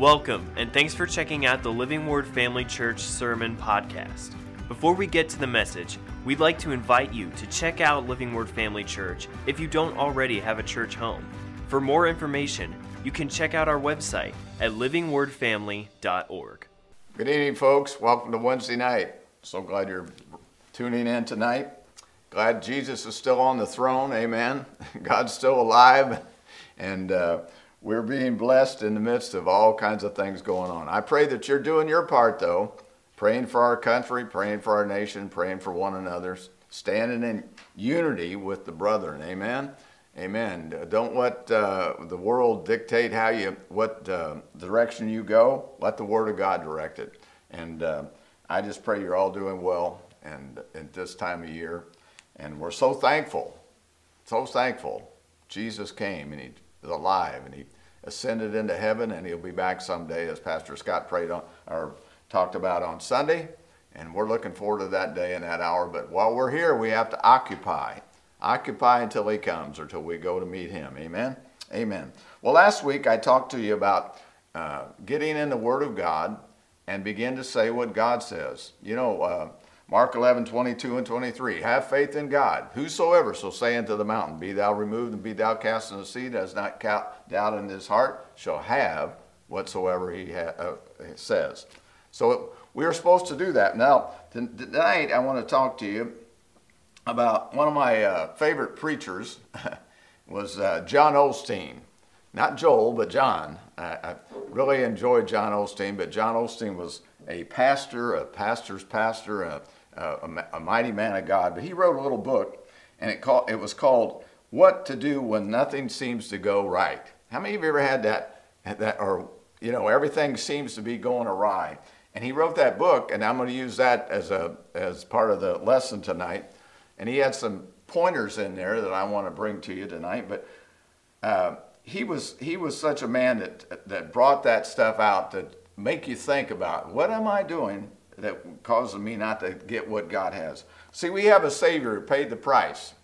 Welcome, and thanks for checking out the Living Word Family Church Sermon Podcast. Before we get to the message, we'd like to invite you to check out Living Word Family Church if you don't already have a church home. For more information, you can check out our website at livingwordfamily.org. Good evening, folks. Welcome to Wednesday night. So glad you're tuning in tonight. Glad Jesus is still on the throne. Amen. God's still alive. And uh, we're being blessed in the midst of all kinds of things going on. I pray that you're doing your part, though, praying for our country, praying for our nation, praying for one another, standing in unity with the brethren. Amen. Amen. Don't let uh, the world dictate how you, what uh, direction you go. Let the Word of God direct it. And uh, I just pray you're all doing well and at this time of year. And we're so thankful, so thankful. Jesus came and He alive and He ascended into heaven and He'll be back someday, as Pastor Scott prayed on or talked about on Sunday. And we're looking forward to that day and that hour. But while we're here, we have to occupy Occupy until he comes or till we go to meet him. Amen? Amen. Well, last week I talked to you about uh, getting in the Word of God and begin to say what God says. You know, uh, Mark 11, 22 and 23. Have faith in God. Whosoever shall say unto the mountain, Be thou removed and be thou cast in the sea, does not doubt in his heart, shall have whatsoever he ha- uh, says. So we are supposed to do that. Now, tonight I want to talk to you about one of my uh, favorite preachers was uh, John Osteen. Not Joel, but John. I, I, really enjoyed John Osteen, but John Osteen was a pastor, a pastor's pastor, a, a, a mighty man of God. But he wrote a little book, and it, called, it was called "What to Do When Nothing Seems to Go Right." How many of you ever had that? That or you know everything seems to be going awry. And he wrote that book, and I'm going to use that as a as part of the lesson tonight and he had some pointers in there that I want to bring to you tonight. But uh, he was he was such a man that that brought that stuff out to make you think about what am I doing that causes me not to get what God has. See, we have a Savior who paid the price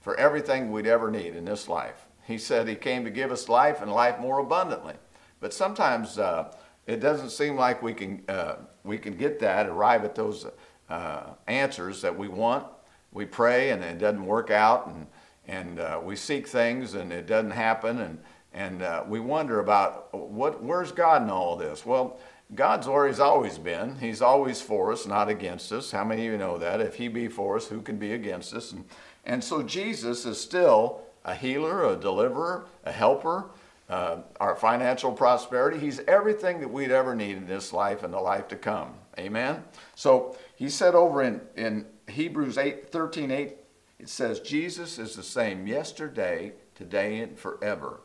for everything we'd ever need in this life. He said He came to give us life and life more abundantly. But sometimes uh, it doesn't seem like we can uh, we can get that, arrive at those uh, answers that we want we pray and it doesn't work out, and, and uh, we seek things and it doesn't happen, and, and uh, we wonder about what, where's God in all this? Well, God's where He's always been. He's always for us, not against us. How many of you know that? If He be for us, who can be against us? And, and so Jesus is still a healer, a deliverer, a helper, uh, our financial prosperity. He's everything that we'd ever need in this life and the life to come. Amen? So he said over in, in Hebrews 8, 13, 8, it says, Jesus is the same yesterday, today, and forever.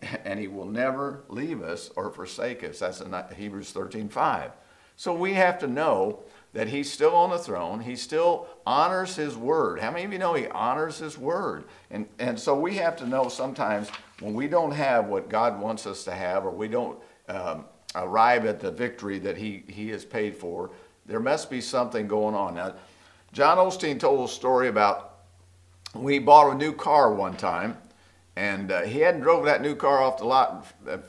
And he will never leave us or forsake us. That's in Hebrews 13, 5. So we have to know that he's still on the throne. He still honors his word. How many of you know he honors his word? And, and so we have to know sometimes when we don't have what God wants us to have or we don't um, arrive at the victory that he, he has paid for, there must be something going on. Now, John Osteen told a story about we bought a new car one time, and uh, he hadn't drove that new car off the lot a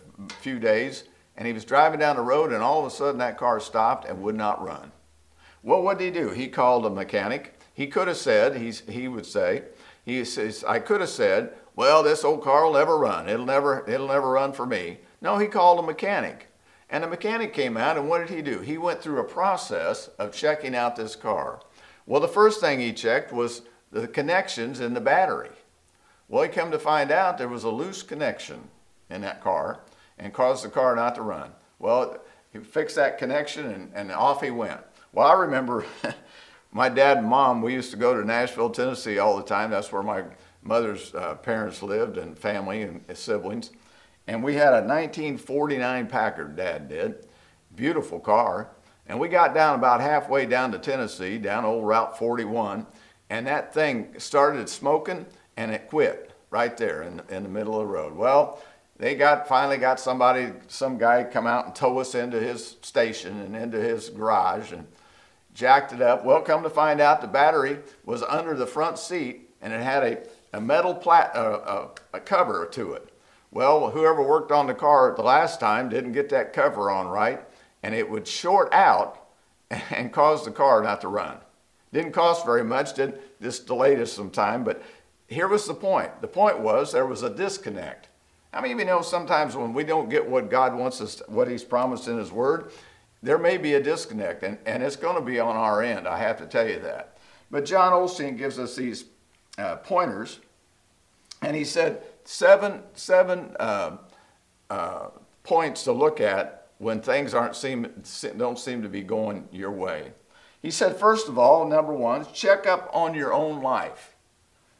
few days, and he was driving down the road, and all of a sudden that car stopped and would not run. Well, what did he do? He called a mechanic. He could have said, he's, he would say, he says, I could have said, well, this old car will never run. It'll never, it'll never run for me. No, he called a mechanic. And the mechanic came out, and what did he do? He went through a process of checking out this car. Well, the first thing he checked was the connections in the battery. Well, he come to find out there was a loose connection in that car and caused the car not to run. Well, he fixed that connection and, and off he went. Well, I remember my dad and mom, we used to go to Nashville, Tennessee all the time. That's where my mother's uh, parents lived and family and siblings. And we had a 1949 Packard, dad did. Beautiful car. And we got down about halfway down to Tennessee, down old Route 41, and that thing started smoking and it quit right there in, in the middle of the road. Well, they got finally got somebody, some guy come out and tow us into his station and into his garage and jacked it up. Well, come to find out the battery was under the front seat and it had a, a metal plat, uh, a, a cover to it. Well, whoever worked on the car the last time didn't get that cover on right, and it would short out and cause the car not to run. Didn't cost very much, did this delayed us some time, but here was the point. The point was there was a disconnect. I mean, you know, sometimes when we don't get what God wants us, what He's promised in His Word, there may be a disconnect, and, and it's going to be on our end. I have to tell you that. But John Osteen gives us these uh, pointers, and he said seven, seven uh, uh, points to look at when things aren't seem, don't seem to be going your way. He said, first of all, number one, check up on your own life.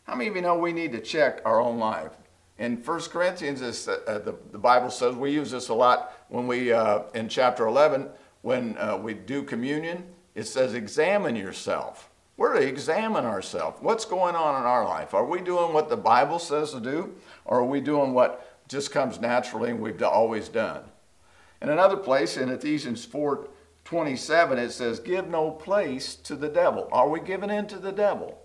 How many of you know we need to check our own life? In 1 Corinthians, uh, the, the, Bible says, we use this a lot when we, uh, in chapter 11, when uh, we do communion, it says, examine yourself. We're to examine ourselves. What's going on in our life? Are we doing what the Bible says to do, or are we doing what just comes naturally and we've always done? In another place, in Ephesians 4 27, it says, Give no place to the devil. Are we giving in to the devil?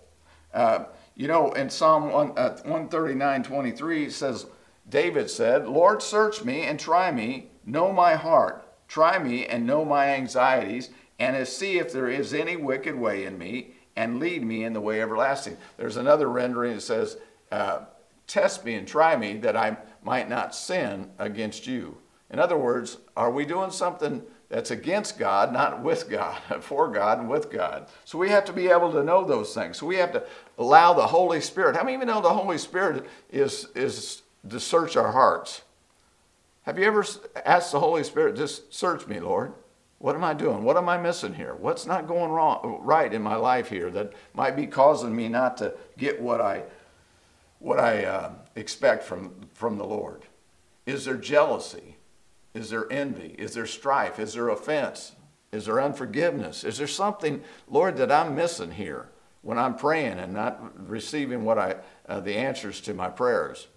Uh, you know, in Psalm 1, uh, 139 23, says, David said, Lord, search me and try me, know my heart. Try me and know my anxieties, and see if there is any wicked way in me, and lead me in the way everlasting. There's another rendering that says, uh, Test me and try me that I might not sin against you. In other words, are we doing something that's against God, not with God, for God and with God? So we have to be able to know those things. So we have to allow the Holy Spirit. How many even know the Holy Spirit is, is to search our hearts? Have you ever asked the Holy Spirit, just search me, Lord? What am I doing? What am I missing here? What's not going wrong, right in my life here that might be causing me not to get what I, what I uh, expect from, from the Lord? Is there jealousy? Is there envy? Is there strife? Is there offense? Is there unforgiveness? Is there something, Lord, that I'm missing here when I'm praying and not receiving what I, uh, the answers to my prayers?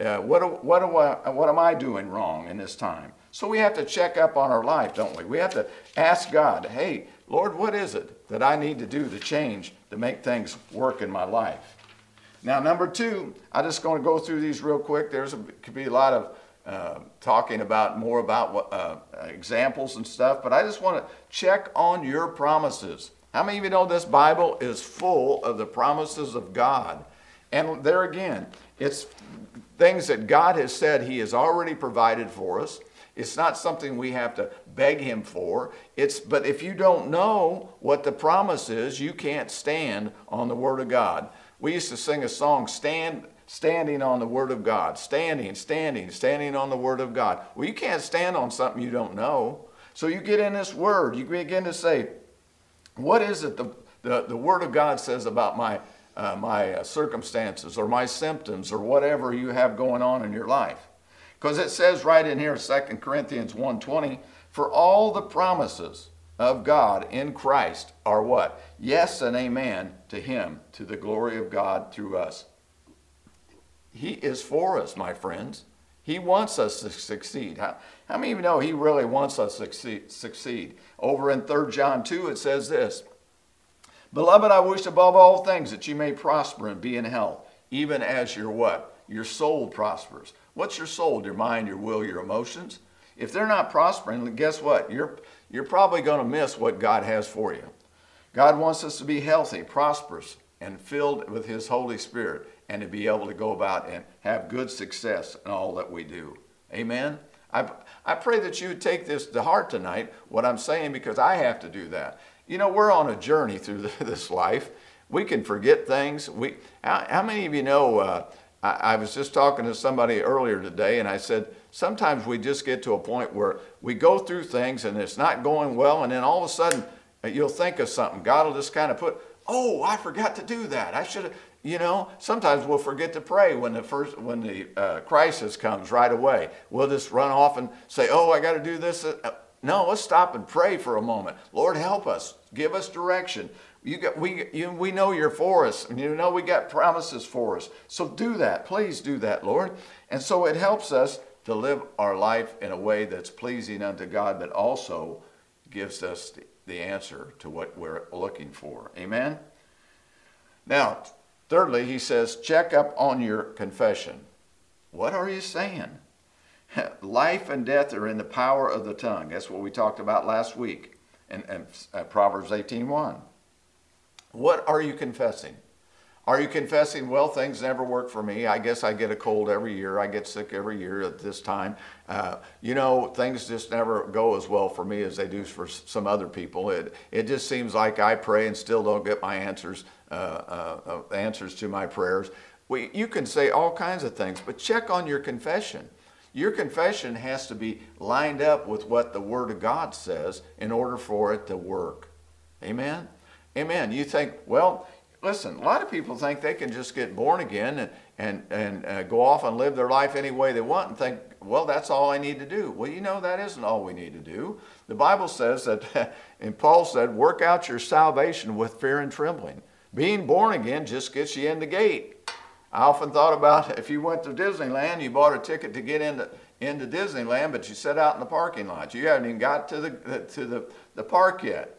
Uh, what, what, do I, what am I doing wrong in this time? So we have to check up on our life, don't we? We have to ask God, hey, Lord, what is it that I need to do to change to make things work in my life? Now, number two, I'm just going to go through these real quick. There's a, could be a lot of uh, talking about more about what, uh, examples and stuff, but I just want to check on your promises. How many of you know this Bible is full of the promises of God? And there again, it's things that God has said He has already provided for us. It's not something we have to beg Him for. It's, but if you don't know what the promise is, you can't stand on the Word of God. We used to sing a song, Stand, Standing on the Word of God. Standing, standing, standing on the Word of God. Well, you can't stand on something you don't know. So you get in this Word, you begin to say, What is it the, the, the Word of God says about my uh, my uh, circumstances or my symptoms or whatever you have going on in your life. Because it says right in here, 2 Corinthians 1.20, for all the promises of God in Christ are what? Yes and amen to him, to the glory of God through us. He is for us, my friends. He wants us to succeed. How, how many of you know he really wants us to succeed, succeed? Over in 3 John 2, it says this Beloved, I wish above all things that you may prosper and be in health, even as your what? Your soul prospers. What's your soul? Your mind, your will, your emotions? If they're not prospering, guess what? You're, you're probably going to miss what God has for you. God wants us to be healthy, prosperous, and filled with His Holy Spirit, and to be able to go about and have good success in all that we do. Amen? I, I pray that you take this to heart tonight, what I'm saying, because I have to do that. You know, we're on a journey through this life. We can forget things. We, how, how many of you know? Uh, I, I was just talking to somebody earlier today, and I said, sometimes we just get to a point where we go through things and it's not going well, and then all of a sudden uh, you'll think of something. God will just kind of put, oh, I forgot to do that. I should have. You know, sometimes we'll forget to pray when the first when the uh, crisis comes right away. We'll just run off and say, "Oh, I got to do this." Uh, no, let's stop and pray for a moment. Lord, help us. Give us direction. You got, we, you, we know you're for us, and you know we got promises for us. So do that. Please do that, Lord. And so it helps us to live our life in a way that's pleasing unto God, but also gives us the, the answer to what we're looking for. Amen? Now, thirdly, he says, check up on your confession. What are you saying? Life and death are in the power of the tongue. That's what we talked about last week in, in uh, Proverbs 18.1. What are you confessing? Are you confessing, well, things never work for me? I guess I get a cold every year. I get sick every year at this time. Uh, you know, things just never go as well for me as they do for some other people. It, it just seems like I pray and still don't get my answers, uh, uh, uh answers to my prayers. We, you can say all kinds of things, but check on your confession. Your confession has to be lined up with what the Word of God says in order for it to work. Amen? Amen. You think, well, listen, a lot of people think they can just get born again and, and, and uh, go off and live their life any way they want and think, well, that's all I need to do. Well, you know, that isn't all we need to do. The Bible says that, and Paul said, work out your salvation with fear and trembling. Being born again just gets you in the gate. I often thought about if you went to Disneyland, you bought a ticket to get into, into Disneyland, but you sat out in the parking lot. You haven't even got to the, to the, the park yet.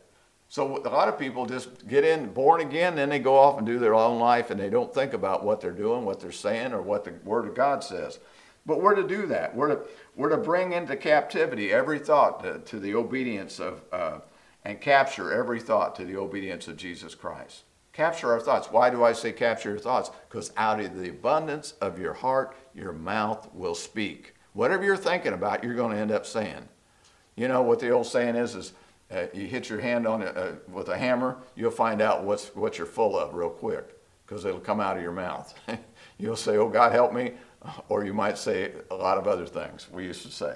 So a lot of people just get in, born again, then they go off and do their own life and they don't think about what they're doing, what they're saying, or what the Word of God says. But we're to do that. We're to, we're to bring into captivity every thought to, to the obedience of, uh, and capture every thought to the obedience of Jesus Christ. Capture our thoughts. Why do I say capture your thoughts? Because out of the abundance of your heart, your mouth will speak. Whatever you're thinking about, you're going to end up saying. You know what the old saying is: is uh, you hit your hand on it uh, with a hammer, you'll find out what's what you're full of real quick, because it'll come out of your mouth. you'll say, "Oh God, help me," or you might say a lot of other things. We used to say,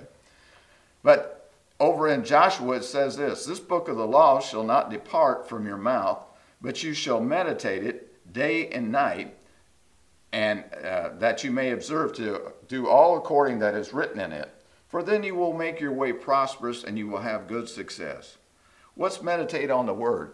but over in Joshua it says this: "This book of the law shall not depart from your mouth." but you shall meditate it day and night, and uh, that you may observe to do all according that is written in it. For then you will make your way prosperous and you will have good success. What's meditate on the word?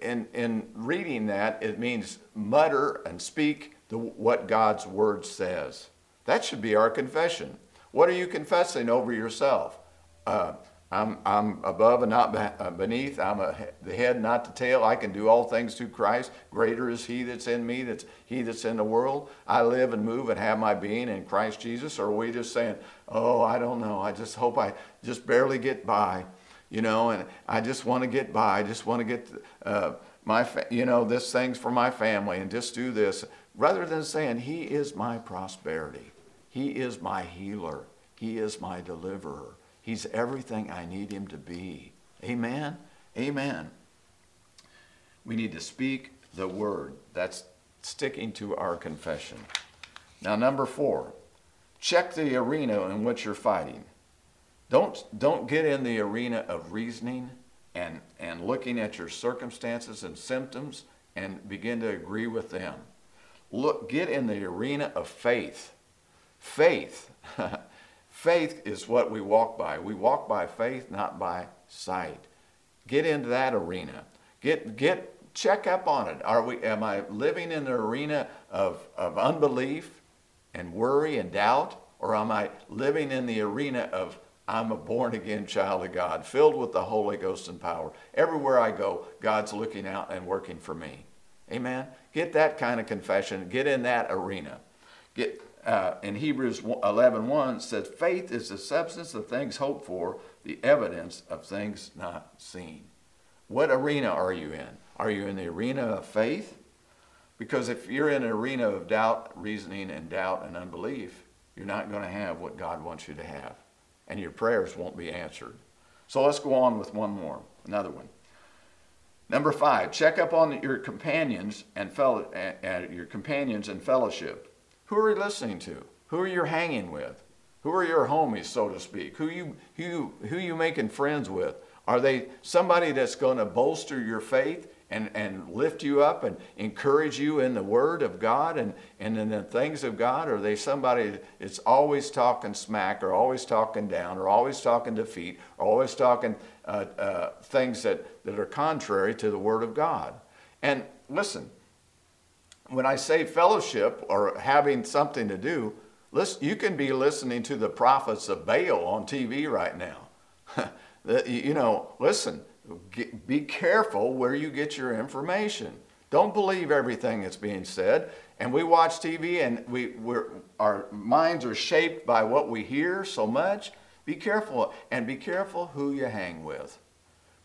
In, in reading that, it means mutter and speak the, what God's word says. That should be our confession. What are you confessing over yourself? Uh, I'm, I'm above and not uh, beneath. I'm a, the head, not the tail. I can do all things through Christ. Greater is He that's in me, that's He that's in the world. I live and move and have my being in Christ Jesus. Or are we just saying, oh, I don't know. I just hope I just barely get by, you know, and I just want to get by. I just want to get uh, my, fa- you know, this thing's for my family and just do this. Rather than saying, He is my prosperity, He is my healer, He is my deliverer. He's everything I need him to be. Amen? Amen. We need to speak the word. That's sticking to our confession. Now, number four, check the arena in which you're fighting. Don't, don't get in the arena of reasoning and, and looking at your circumstances and symptoms and begin to agree with them. Look, get in the arena of faith. Faith. Faith is what we walk by. We walk by faith, not by sight. Get into that arena. Get, get, check up on it. Are we, am I living in the arena of, of unbelief and worry and doubt? Or am I living in the arena of I'm a born again child of God, filled with the Holy Ghost and power? Everywhere I go, God's looking out and working for me. Amen? Get that kind of confession. Get in that arena. Get, uh, in Hebrews 11 1 says, Faith is the substance of things hoped for, the evidence of things not seen. What arena are you in? Are you in the arena of faith? Because if you're in an arena of doubt, reasoning, and doubt and unbelief, you're not going to have what God wants you to have. And your prayers won't be answered. So let's go on with one more, another one. Number five, check up on your companions and fellow, uh, your companions and fellowship. Who are you listening to? Who are you hanging with? Who are your homies, so to speak? Who you who who you making friends with? Are they somebody that's going to bolster your faith and, and lift you up and encourage you in the Word of God and, and in the things of God? Or are they somebody that's always talking smack or always talking down or always talking defeat or always talking uh, uh, things that, that are contrary to the Word of God? And listen, when I say fellowship or having something to do, listen, you can be listening to the prophets of Baal on TV right now. you know, listen, be careful where you get your information. Don't believe everything that's being said. and we watch TV and we, our minds are shaped by what we hear so much. Be careful and be careful who you hang with.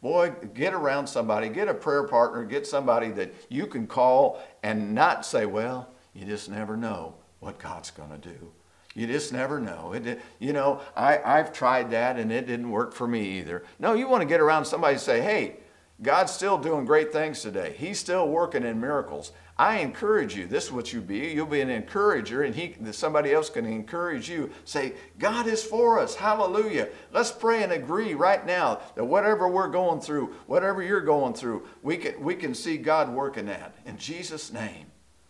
Boy, get around somebody, get a prayer partner, get somebody that you can call and not say, well, you just never know what God's going to do. You just never know. It, you know, I, I've tried that and it didn't work for me either. No, you want to get around somebody and say, hey, God's still doing great things today. He's still working in miracles. I encourage you. This is what you be. You'll be an encourager, and he, somebody else can encourage you. Say, God is for us. Hallelujah. Let's pray and agree right now that whatever we're going through, whatever you're going through, we can, we can see God working that in Jesus' name.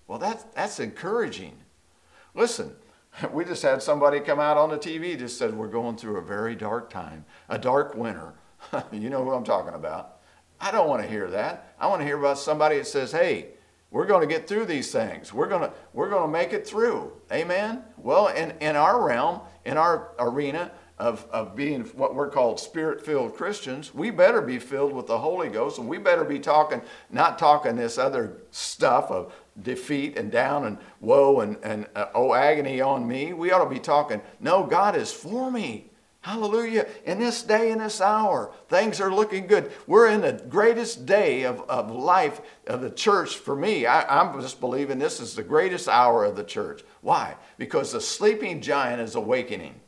Well, that's, that's encouraging. Listen, we just had somebody come out on the TV just said we're going through a very dark time, a dark winter. you know who I'm talking about. I don't want to hear that. I want to hear about somebody that says, hey, we're going to get through these things. We're going to, we're going to make it through. Amen? Well, in, in our realm, in our arena of, of being what we're called spirit filled Christians, we better be filled with the Holy Ghost and we better be talking, not talking this other stuff of defeat and down and woe and, and uh, oh, agony on me. We ought to be talking, no, God is for me. Hallelujah. In this day and this hour, things are looking good. We're in the greatest day of, of life of the church for me. I, I'm just believing this is the greatest hour of the church. Why? Because the sleeping giant is awakening.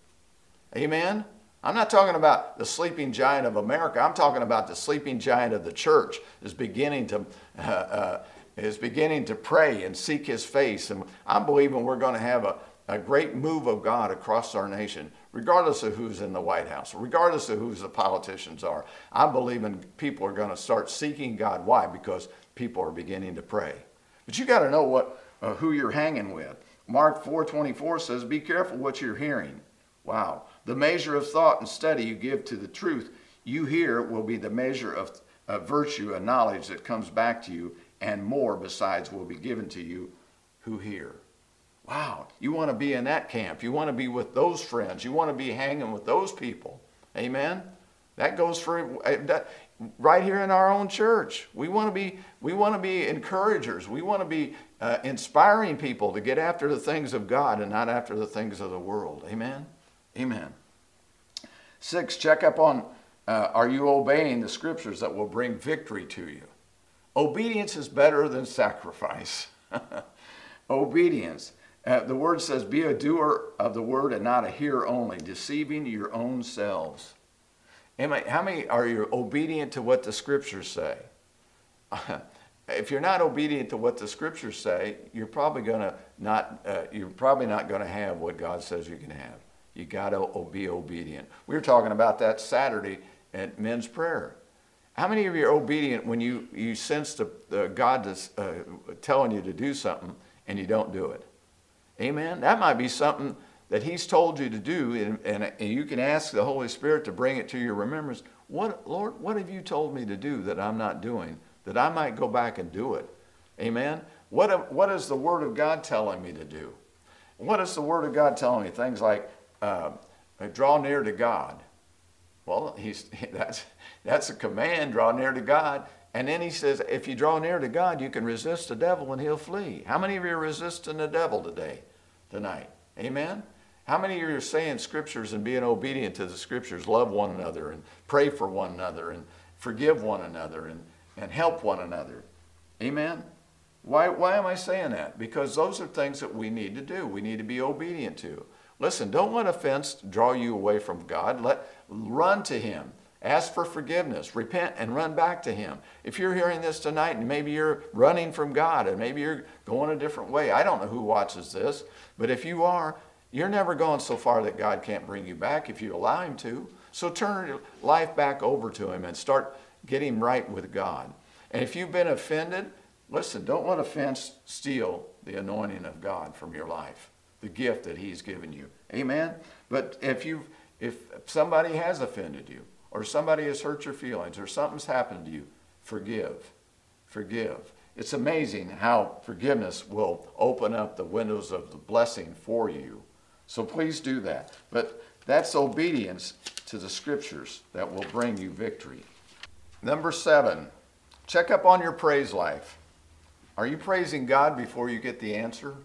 Amen? I'm not talking about the sleeping giant of America. I'm talking about the sleeping giant of the church is beginning to uh, uh, is beginning to pray and seek His face. And I'm believing we're going to have a, a great move of God across our nation regardless of who's in the White House, regardless of who the politicians are. I'm believing people are going to start seeking God. Why? Because people are beginning to pray. But you got to know what uh, who you're hanging with. Mark 4:24 says, "Be careful what you're hearing." Wow. The measure of thought and study you give to the truth you hear will be the measure of, of virtue and knowledge that comes back to you, and more besides will be given to you who hear. Wow, you want to be in that camp. You want to be with those friends. You want to be hanging with those people. Amen. That goes for uh, that, right here in our own church. We want to be we want to be encouragers. We want to be uh, inspiring people to get after the things of God and not after the things of the world. Amen. Amen. Six, check up on uh, are you obeying the scriptures that will bring victory to you? Obedience is better than sacrifice. Obedience. Uh, the word says, Be a doer of the word and not a hearer only, deceiving your own selves. How many are you obedient to what the scriptures say? if you're not obedient to what the scriptures say, you're probably gonna not uh, you're probably not going to have what God says you can have. You got to be obedient. We were talking about that Saturday at men's prayer. How many of you are obedient when you you sense the, God uh, telling you to do something and you don't do it? Amen. That might be something that He's told you to do, and, and, and, you can ask the Holy Spirit to bring it to your remembrance. What, Lord, what have you told me to do that I'm not doing? That I might go back and do it. Amen. What, what is the Word of God telling me to do? What is the Word of God telling me? Things like uh, draw near to God. Well, he's, that's, that's a command, draw near to God. And then he says, if you draw near to God, you can resist the devil and he'll flee. How many of you are resisting the devil today, tonight? Amen? How many of you are saying scriptures and being obedient to the scriptures, love one another and pray for one another and forgive one another and, and help one another? Amen? Why, why am I saying that? Because those are things that we need to do. We need to be obedient to. Listen, don't let offense draw you away from God. Let run to Him. Ask for forgiveness, repent, and run back to Him. If you're hearing this tonight and maybe you're running from God and maybe you're going a different way, I don't know who watches this, but if you are, you're never going so far that God can't bring you back if you allow Him to. So turn your life back over to Him and start getting right with God. And if you've been offended, listen, don't let offense steal the anointing of God from your life, the gift that He's given you. Amen? But if you if somebody has offended you, or somebody has hurt your feelings or something's happened to you, forgive. Forgive. It's amazing how forgiveness will open up the windows of the blessing for you. So please do that. But that's obedience to the scriptures that will bring you victory. Number seven, check up on your praise life. Are you praising God before you get the answer?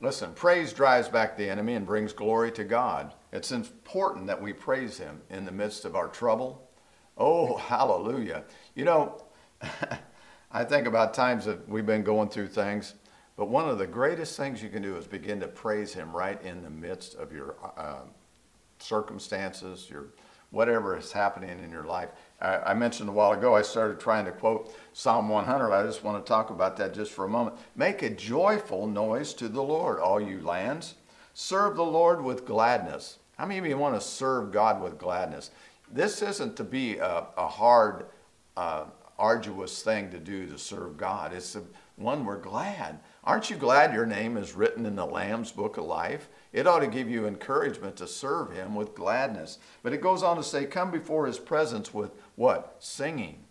Listen, praise drives back the enemy and brings glory to God. It's important that we praise Him in the midst of our trouble. Oh, hallelujah. You know, I think about times that we've been going through things, but one of the greatest things you can do is begin to praise Him right in the midst of your uh, circumstances, your whatever is happening in your life. I, I, mentioned a while ago, I started trying to quote Psalm 100. I just want to talk about that just for a moment. Make a joyful noise to the Lord, all you lands. Serve the Lord with gladness. How many of you want to serve God with gladness? This isn't to be a, a hard, uh, arduous thing to do to serve God. It's one we're glad. Aren't you glad your name is written in the Lamb's book of life? It ought to give you encouragement to serve him with gladness. But it goes on to say, come before his presence with what? Singing.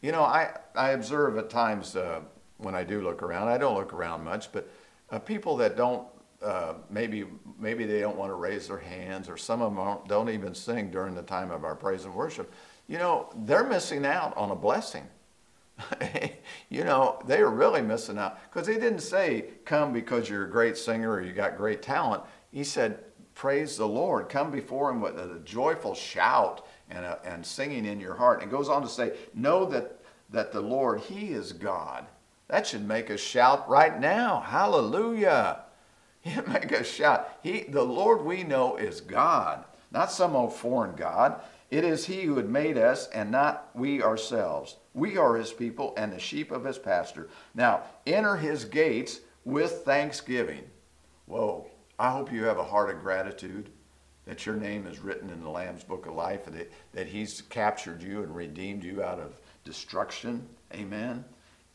You know, I, I observe at times uh, when I do look around, I don't look around much, but uh, people that don't, uh, maybe, maybe they don't want to raise their hands, or some of them don't, even sing during the time of our praise and worship, you know, they're missing out on a blessing. you know, they are really missing out because he didn't say, Come because you're a great singer or you got great talent. He said, Praise the Lord. Come before him with a joyful shout and, a, and singing in your heart. And goes on to say, Know that, that the Lord, He is God. That should make us shout right now. Hallelujah. Make us shout. He, the Lord we know is God, not some old foreign God. It is He who had made us and not we ourselves. We are His people and the sheep of His pasture. Now, enter His gates with thanksgiving. Whoa, I hope you have a heart of gratitude that your name is written in the Lamb's Book of Life, that, that He's captured you and redeemed you out of destruction. Amen.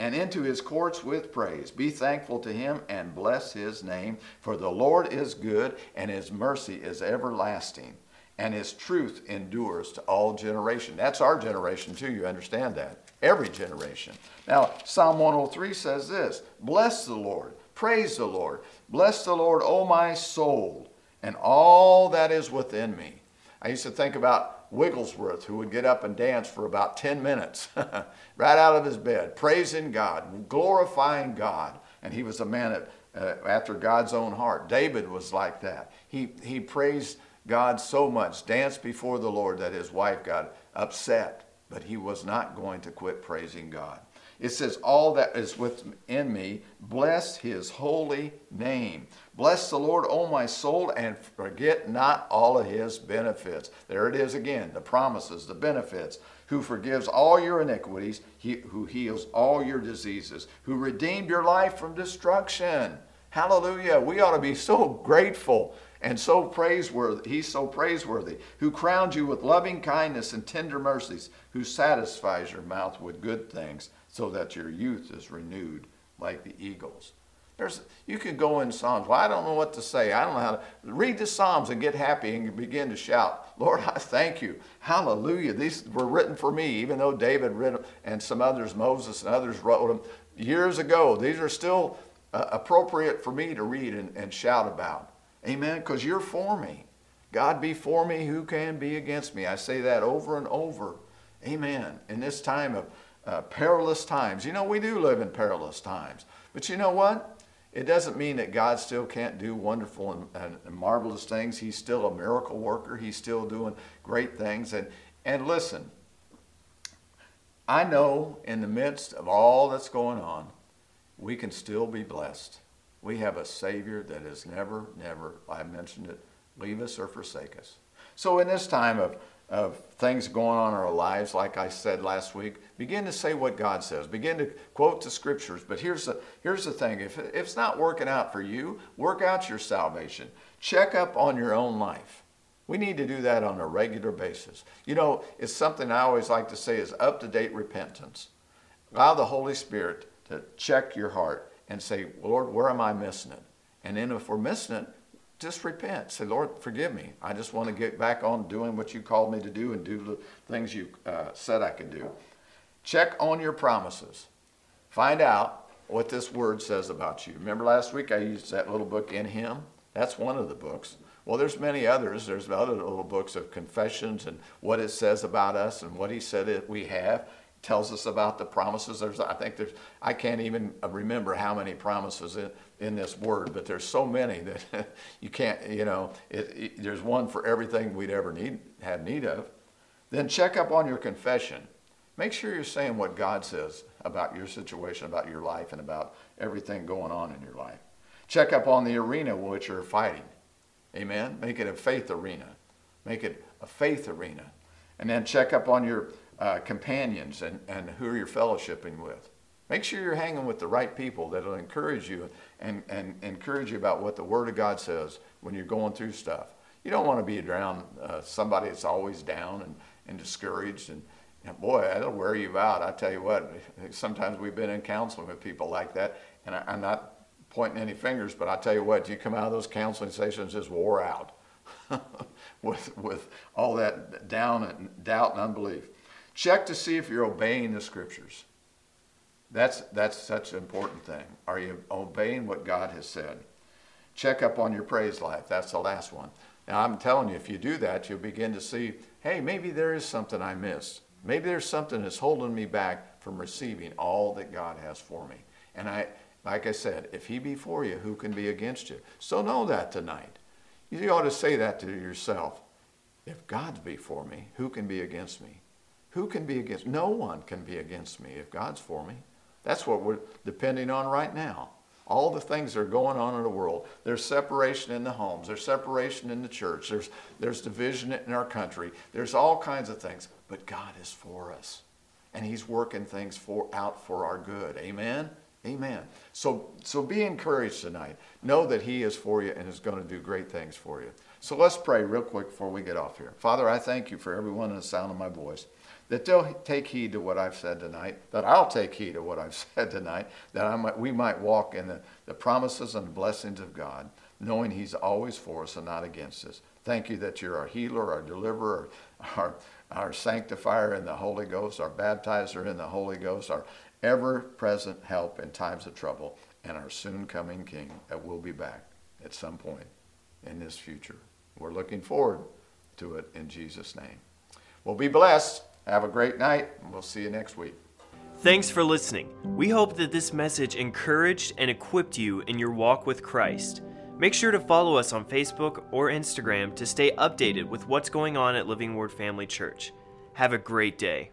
And into His courts with praise. Be thankful to Him and bless His name, for the Lord is good and His mercy is everlasting and his truth endures to all generation. That's our generation too, you understand that. Every generation. Now, Psalm 103 says this Bless the Lord, praise the Lord, bless the Lord, O my soul, and all that is within me. I used to think about Wigglesworth, who would get up and dance for about 10 minutes, right out of his bed, praising God, glorifying God. And he was a man at, uh, after God's own heart. David was like that. He, he praised God so much, danced before the Lord, that his wife got upset, but he was not going to quit praising God. It says, All that is within me, bless his holy name. Bless the Lord, O my soul, and forget not all of his benefits. There it is again the promises, the benefits. Who forgives all your iniquities, who heals all your diseases, who redeemed your life from destruction. Hallelujah. We ought to be so grateful and so praiseworthy, he's so praiseworthy, who crowns you with loving kindness and tender mercies, who satisfies your mouth with good things, so that your youth is renewed like the eagles. There's, you can go in Psalms. Well, I don't know what to say. I don't know how to read the Psalms and get happy and begin to shout, Lord, I thank you. Hallelujah. These were written for me, even though David them and some others, Moses and others wrote them years ago. These are still uh, appropriate for me to read and, and shout about. Amen. Because you're for me. God be for me, who can be against me? I say that over and over. Amen. In this time of uh, perilous times. You know, we do live in perilous times. But you know what? It doesn't mean that God still can't do wonderful and, and, marvelous things. He's still a miracle worker. He's still doing great things. And, and listen, I know in the midst of all that's going on, we can still be blessed. We have a Savior that has never, never, I mentioned it, leave us or forsake us. So in this time of, of things going on in our lives, like I said last week, begin to say what God says. Begin to quote the scriptures. But here's the, here's the thing if, if it's not working out for you, work out your salvation. Check up on your own life. We need to do that on a regular basis. You know, it's something I always like to say is up to date repentance. Allow the Holy Spirit to check your heart and say, Lord, where am I missing it? And then if we're missing it, just repent. Say, Lord, forgive me. I just want to get back on doing what you called me to do and do the things you uh, said I could do. Check on your promises. Find out what this word says about you. Remember last week I used that little book in Him? That's one of the books. Well, there's many others. There's other little books of confessions and what it says about us and what He said that we have. Tells us about the promises. There's, I think there's, I can't even remember how many promises in, in this word, but there's so many that you can't, you know, it, it, there's one for everything we'd ever need, have need of. Then check up on your confession. Make sure you're saying what God says about your situation, about your life, and about everything going on in your life. Check up on the arena which you're fighting. Amen. Make it a faith arena. Make it a faith arena. And then check up on your uh, companions and, and who you're fellowshipping with. Make sure you're hanging with the right people that will encourage you and, and encourage you about what the Word of God says when you're going through stuff. You don't want to be around uh, somebody that's always down and, and discouraged. And, and boy, that'll wear you out. I tell you what, sometimes we've been in counseling with people like that. And I, I'm not pointing any fingers, but I tell you what, you come out of those counseling sessions just wore out with, with all that down and doubt and unbelief. Check to see if you're obeying the scriptures. That's, that's such an important thing. Are you obeying what God has said? Check up on your praise life. That's the last one. Now, I'm telling you, if you do that, you'll begin to see hey, maybe there is something I missed. Maybe there's something that's holding me back from receiving all that God has for me. And I, like I said, if He be for you, who can be against you? So know that tonight. You ought to say that to yourself. If God be for me, who can be against me? Who can be against? No one can be against me if God's for me. That's what we're depending on right now. All the things that are going on in the world. There's separation in the homes. There's separation in the church. There's, there's division in our country. There's all kinds of things. But God is for us. And He's working things for, out for our good. Amen? Amen. So, so be encouraged tonight. Know that He is for you and is going to do great things for you. So let's pray real quick before we get off here. Father, I thank you for everyone in the sound of my voice that they'll take heed to what I've said tonight, that I'll take heed to what I've said tonight, that I might, we might walk in the, the promises and blessings of God, knowing He's always for us and not against us. Thank you that you're our healer, our deliverer, our, our sanctifier in the Holy Ghost, our baptizer in the Holy Ghost, our ever present help in times of trouble, and our soon coming King that will be back at some point in this future. We're looking forward to it in Jesus' name. Well, be blessed. Have a great night, and we'll see you next week. Thanks for listening. We hope that this message encouraged and equipped you in your walk with Christ. Make sure to follow us on Facebook or Instagram to stay updated with what's going on at Living Word Family Church. Have a great day.